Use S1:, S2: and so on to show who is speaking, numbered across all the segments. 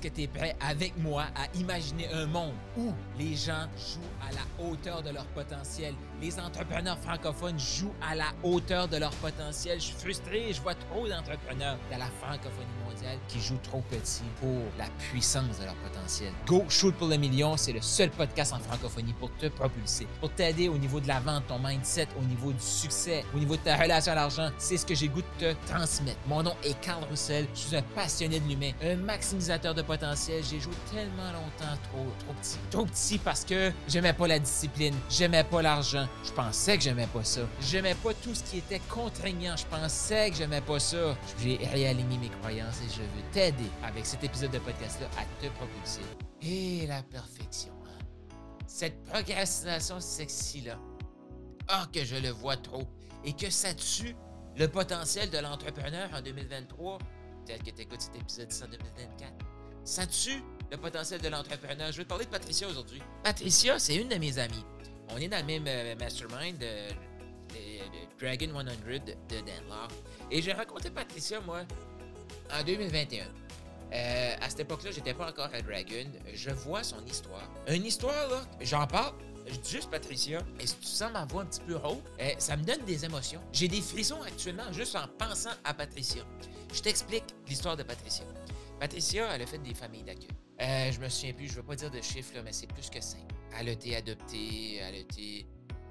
S1: Est-ce que tu es prêt avec moi à imaginer un monde où les gens jouent à la hauteur de leur potentiel? Les entrepreneurs francophones jouent à la hauteur de leur potentiel. Je suis frustré, je vois trop d'entrepreneurs dans la francophonie mondiale qui jouent trop petit pour la puissance de leur potentiel. Go Shoot pour le million, c'est le seul podcast en francophonie pour te propulser, pour t'aider au niveau de la vente, ton mindset, au niveau du succès, au niveau de ta relation à l'argent. C'est ce que j'ai goût de te transmettre. Mon nom est Carl Roussel, je suis un passionné de l'humain, un maximisateur de potentiel. J'ai joué tellement longtemps trop, trop petit. Trop petit parce que j'aimais pas la discipline, j'aimais pas l'argent, je pensais que j'aimais pas ça. J'aimais pas tout ce qui était contraignant, je pensais que j'aimais pas ça. J'ai réaligné mes croyances et je veux t'aider avec cet épisode de podcast-là à te propulser. Et la perfection. hein? Cette procrastination sexy-là. Ah, que je le vois trop. Et que ça tue le potentiel de l'entrepreneur en 2023, tel que tu écoutes cet épisode en 2024. Ça tue le potentiel de l'entrepreneur. Je vais te parler de Patricia aujourd'hui. Patricia, c'est une de mes amies. On est dans le même euh, mastermind de- de Dragon 100 de, Locke. Et j'ai rencontré Patricia, moi, en 2021. Euh, à cette époque-là, j'étais pas encore à Dragon. Je vois son histoire. Une histoire, là, j'en parle. Je dis juste Patricia, et si tu sens ma voix un petit peu rauque, euh, ça me donne des émotions. J'ai des frissons actuellement juste en pensant à Patricia. Je t'explique l'histoire de Patricia. Patricia, elle a fait des familles d'accueil. Euh, je me souviens plus, je veux pas dire de chiffres, mais c'est plus que simple. Elle a été adoptée, elle a été...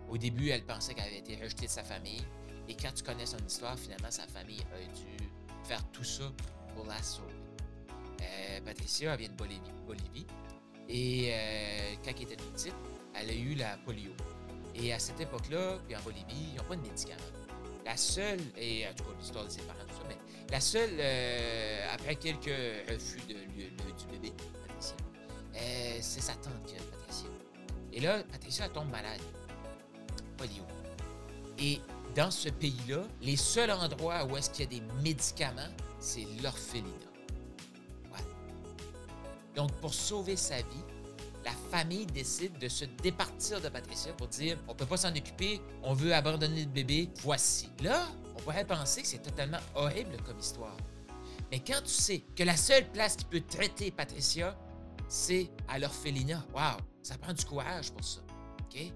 S1: Au début, elle pensait qu'elle avait été rejetée de sa famille. Et quand tu connais son histoire, finalement, sa famille a dû faire tout ça pour la sauver. Euh, Patricia, vient de Bolivie. Et euh, quand elle était petite, elle a eu la polio. Et à cette époque-là, puis en Bolivie, ils n'ont pas de médicaments. La seule, et en tout cas l'histoire de ses parents, tout ça, mais la seule, euh, après quelques refus de, du bébé, Patricia, euh, c'est sa tante qui a Patricia. Et là, Patricia elle tombe malade. Polio. Et dans ce pays-là, les seuls endroits où est-ce qu'il y a des médicaments, c'est l'orphelinat. Donc, pour sauver sa vie, la famille décide de se départir de Patricia pour dire on peut pas s'en occuper, on veut abandonner le bébé, voici. Là, on pourrait penser que c'est totalement horrible comme histoire. Mais quand tu sais que la seule place qui peut traiter Patricia, c'est à l'orphelinat, waouh, ça prend du courage pour ça. OK?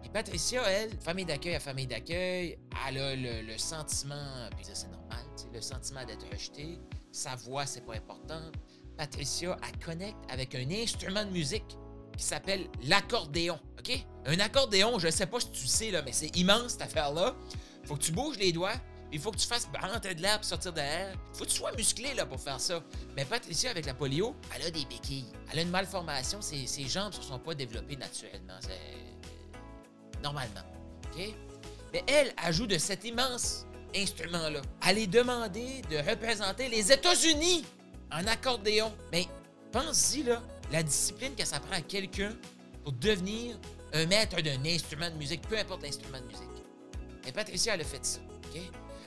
S1: Puis Patricia, elle, famille d'accueil à famille d'accueil, elle a le, sentiment, puis ça c'est normal, le sentiment d'être rejetée, sa voix c'est pas important. Patricia, elle connecte avec un instrument de musique qui s'appelle l'accordéon, OK? Un accordéon, je sais pas si tu sais, là, mais c'est immense cette affaire-là. Faut que tu bouges les doigts, il faut que tu fasses rentrer de l'air pour sortir de l'air. Faut que tu sois musclé là, pour faire ça. Mais Patricia, avec la polio, elle a des béquilles. Elle a une malformation, ses, jambes ne se sont pas développées naturellement. C'est normalement. OK? Mais elle, elle joue de cet immense instrument-là. Elle est demandée de représenter les États-Unis en accordéon. Mais pense-y, là, la discipline que ça prend à quelqu'un pour devenir un maître d'un instrument de musique, peu importe l'instrument de musique. Et Patricia, elle a fait ça. OK?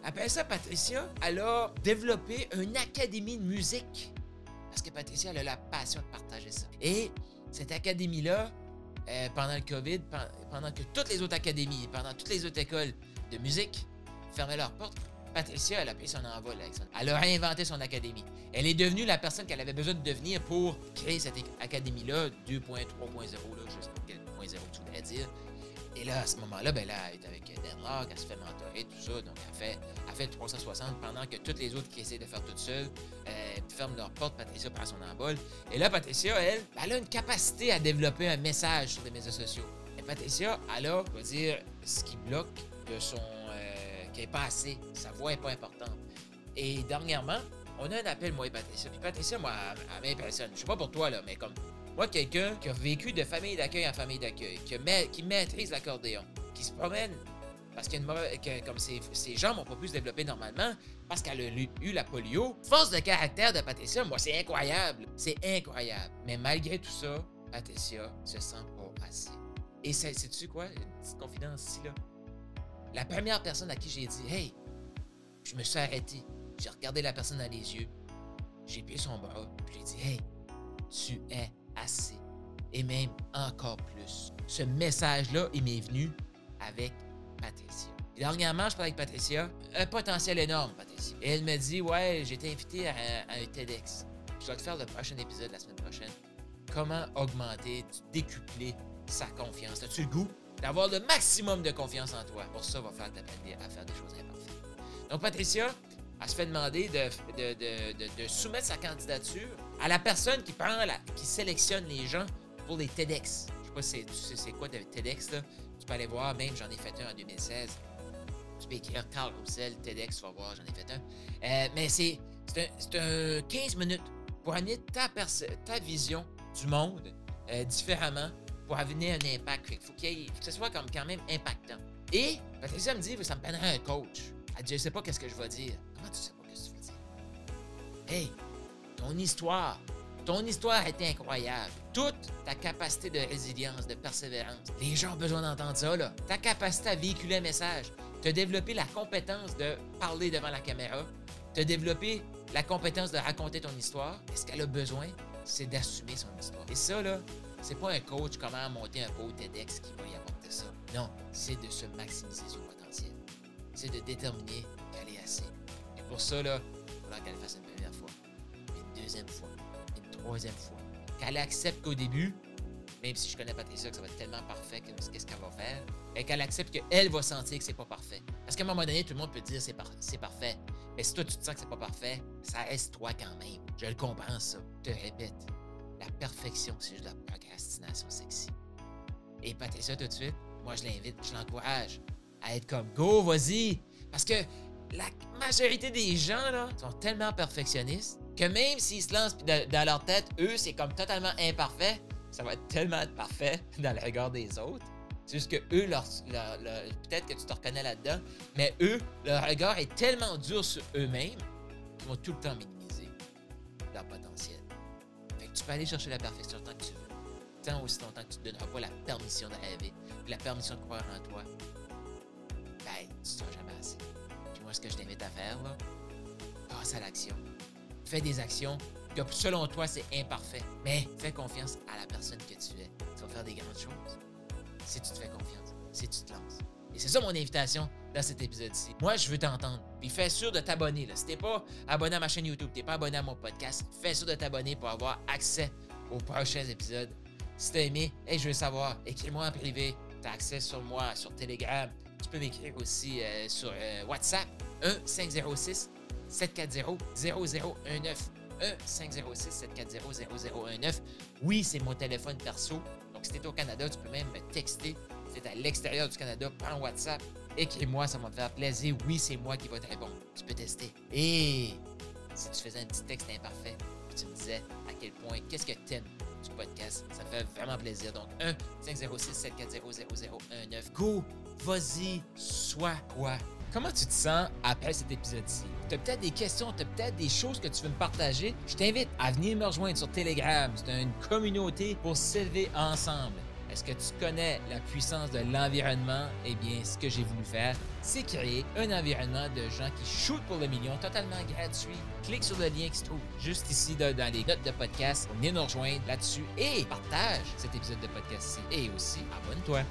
S1: Après ça, Patricia, elle a développé une académie de musique. Parce que Patricia, elle a la passion de partager ça. Et cette académie-là, euh, pendant le COVID, pen- pendant que toutes les autres académies, pendant toutes les autres écoles de musique fermaient leurs portes, Patricia, elle a pris son envol ça. Elle a réinventé son académie. Elle est devenue la personne qu'elle avait besoin de devenir pour créer cette académie-là, 2.3.0, là, je sais pas quel point zéro tu voudrais dire. Et là, à ce moment-là, ben là, elle est avec Locke, elle se fait mentorer, tout ça. Donc, elle fait, elle fait le 360 pendant que toutes les autres qui essaient de faire tout seul euh, ferment leur porte. Patricia prend son envol. Et là, Patricia, elle, elle a une capacité à développer un message sur les médias sociaux. Et Patricia, elle a, on va dire, ce qui bloque de son. Qui n'est pas assez. Sa voix n'est pas importante. Et dernièrement, on a un appel, moi et Patricia. Puis Patricia, moi, elle, elle m'impressionne. Je sais pas pour toi, là, mais comme moi, quelqu'un qui a vécu de famille d'accueil en famille d'accueil, qui, maîtrise l'accordéon, qui se promène parce que, comme ses, jambes n'ont pas pu se développer normalement, parce qu'elle a eu, la polio. Force de caractère de Patricia, moi, c'est incroyable. C'est incroyable. Mais malgré tout ça, Patricia se sent pas assez. Et c'est- sais-tu quoi? Une petite confidence ici, là? La première personne à qui j'ai dit, hey, je me suis arrêté. J'ai regardé la personne dans les yeux. J'ai pris son bras. Puis j'ai dit, hey, tu es assez. Et même encore plus. Ce message-là, il m'est venu avec Patricia. Et dernièrement, je parlais avec Patricia. Un potentiel énorme, Patricia. Et elle me dit, ouais, j'ai été invité à, un- à un TEDx. Je vais te faire le prochain épisode la semaine prochaine. Comment augmenter, décupler sa confiance. As-tu le goût? D'avoir le maximum de confiance en toi? Pour ça, va faire t'apprendre à faire des choses imparfaites. Donc, Patricia, elle se fait demander de, de, soumettre sa candidature à la personne qui prend qui sélectionne les gens pour les TEDx. Je sais pas si c'est quoi TEDx, là? Tu peux aller voir, même j'en ai fait un en 2016. Tu peux écrire Carl Roussel, TEDx, tu vas voir, j'en ai fait un. Euh, mais c'est un, 15 minutes pour amener ta, ta vision du monde euh, différemment pour amener un impact. Il faut, que ce soit comme quand même impactant. Et Patricia me dit, ça me prendrait un coach. Elle dit, je sais pas qu'est-ce que je vais dire. Comment tu sais pas qu'est-ce que tu vas dire? Hey, ton histoire, ton histoire est incroyable. Toute ta capacité de résilience, de persévérance. Les gens ont besoin d'entendre ça, là. Ta capacité à véhiculer un message. Tu as développé la compétence de parler devant la caméra. Tu as développé la compétence de raconter ton histoire. est ce qu'elle a besoin, c'est d'assumer son histoire. Et ça, là, c'est pas un coach comment monter un beau TEDx qui va y apporter ça. Non, c'est de se maximiser son potentiel. C'est de déterminer qu'elle est assez. Et pour ça, là, il faudra qu'elle fasse une première fois, une deuxième fois, une troisième fois. Qu'elle accepte qu'au début, même si je connais Patricia que ça va être tellement parfait qu'est-ce qu'elle va faire, et qu'elle accepte qu'elle va sentir que c'est pas parfait. Parce qu'à un moment donné, tout le monde peut dire c'est parfait. Mais si toi tu te sens que c'est pas parfait, ça reste toi quand même. Je le comprends ça. Je te répète, la perfection, c'est juste la procrastination sexy. Et Patricia tout de suite, moi je l'invite, je l'encourage à être comme go, vas-y. Parce que la majorité des gens là, sont tellement perfectionnistes que même s'ils se lancent dans leur tête, eux, c'est comme totalement imparfait ça va être tellement parfait dans le regard des autres. C'est juste que eux, leur, peut-être que tu te reconnais là-dedans, mais eux, leur regard est tellement dur sur eux-mêmes qu'ils vont tout le temps minimiser leur potentiel. Peux aller chercher la perfection tant que tu veux. Tant aussi longtemps que tu ne donneras pas la permission de rêver, la permission de croire en toi, ben, tu seras jamais assez. Puis moi, ce que je t'invite à faire, là, passe à l'action. Fais des actions que selon toi, c'est imparfait. Mais fais confiance à la personne que tu es. Tu vas faire des grandes choses si tu te fais confiance, si tu te lances. Et c'est ça mon invitation dans cet épisode-ci. Moi, je veux t'entendre. Puis fais sûr de t'abonner. Si t'es pas abonné à ma chaîne YouTube, t'es pas abonné à mon podcast, fais sûr de t'abonner pour avoir accès aux prochains épisodes. Si t'as aimé, et je veux savoir, écris-moi en privé. T'as accès sur moi, sur Telegram. Tu peux m'écrire aussi euh, sur euh, WhatsApp 1 506 740 0019 1-506-740-0019. Oui, c'est mon téléphone perso. Donc, si tu es au Canada, tu peux même me texter. Tu à l'extérieur du Canada, prends WhatsApp. Écris-moi, ça va me faire plaisir. Oui, c'est moi qui vais te répondre. Tu peux tester. Et si tu faisais un petit texte imparfait, puis tu me disais à quel point, qu'est-ce que tu aimes du podcast, ça fait vraiment plaisir. Donc, 1-506-740-0019. Go, vas-y, sois quoi? Comment tu te sens après cet épisode-ci? Tu as peut-être des questions, tu as peut-être des choses que tu veux me partager? Je t'invite à venir me rejoindre sur Telegram. C'est une communauté pour s'élever ensemble. Est-ce que tu connais la puissance de l'environnement? Eh bien, ce que j'ai voulu faire, c'est créer un environnement de gens qui shootent pour le million totalement gratuit. Clique sur le lien qui se trouve juste ici dans les notes de podcast venir nous rejoindre là-dessus et partage cet épisode de podcast-ci. Et aussi, abonne-toi.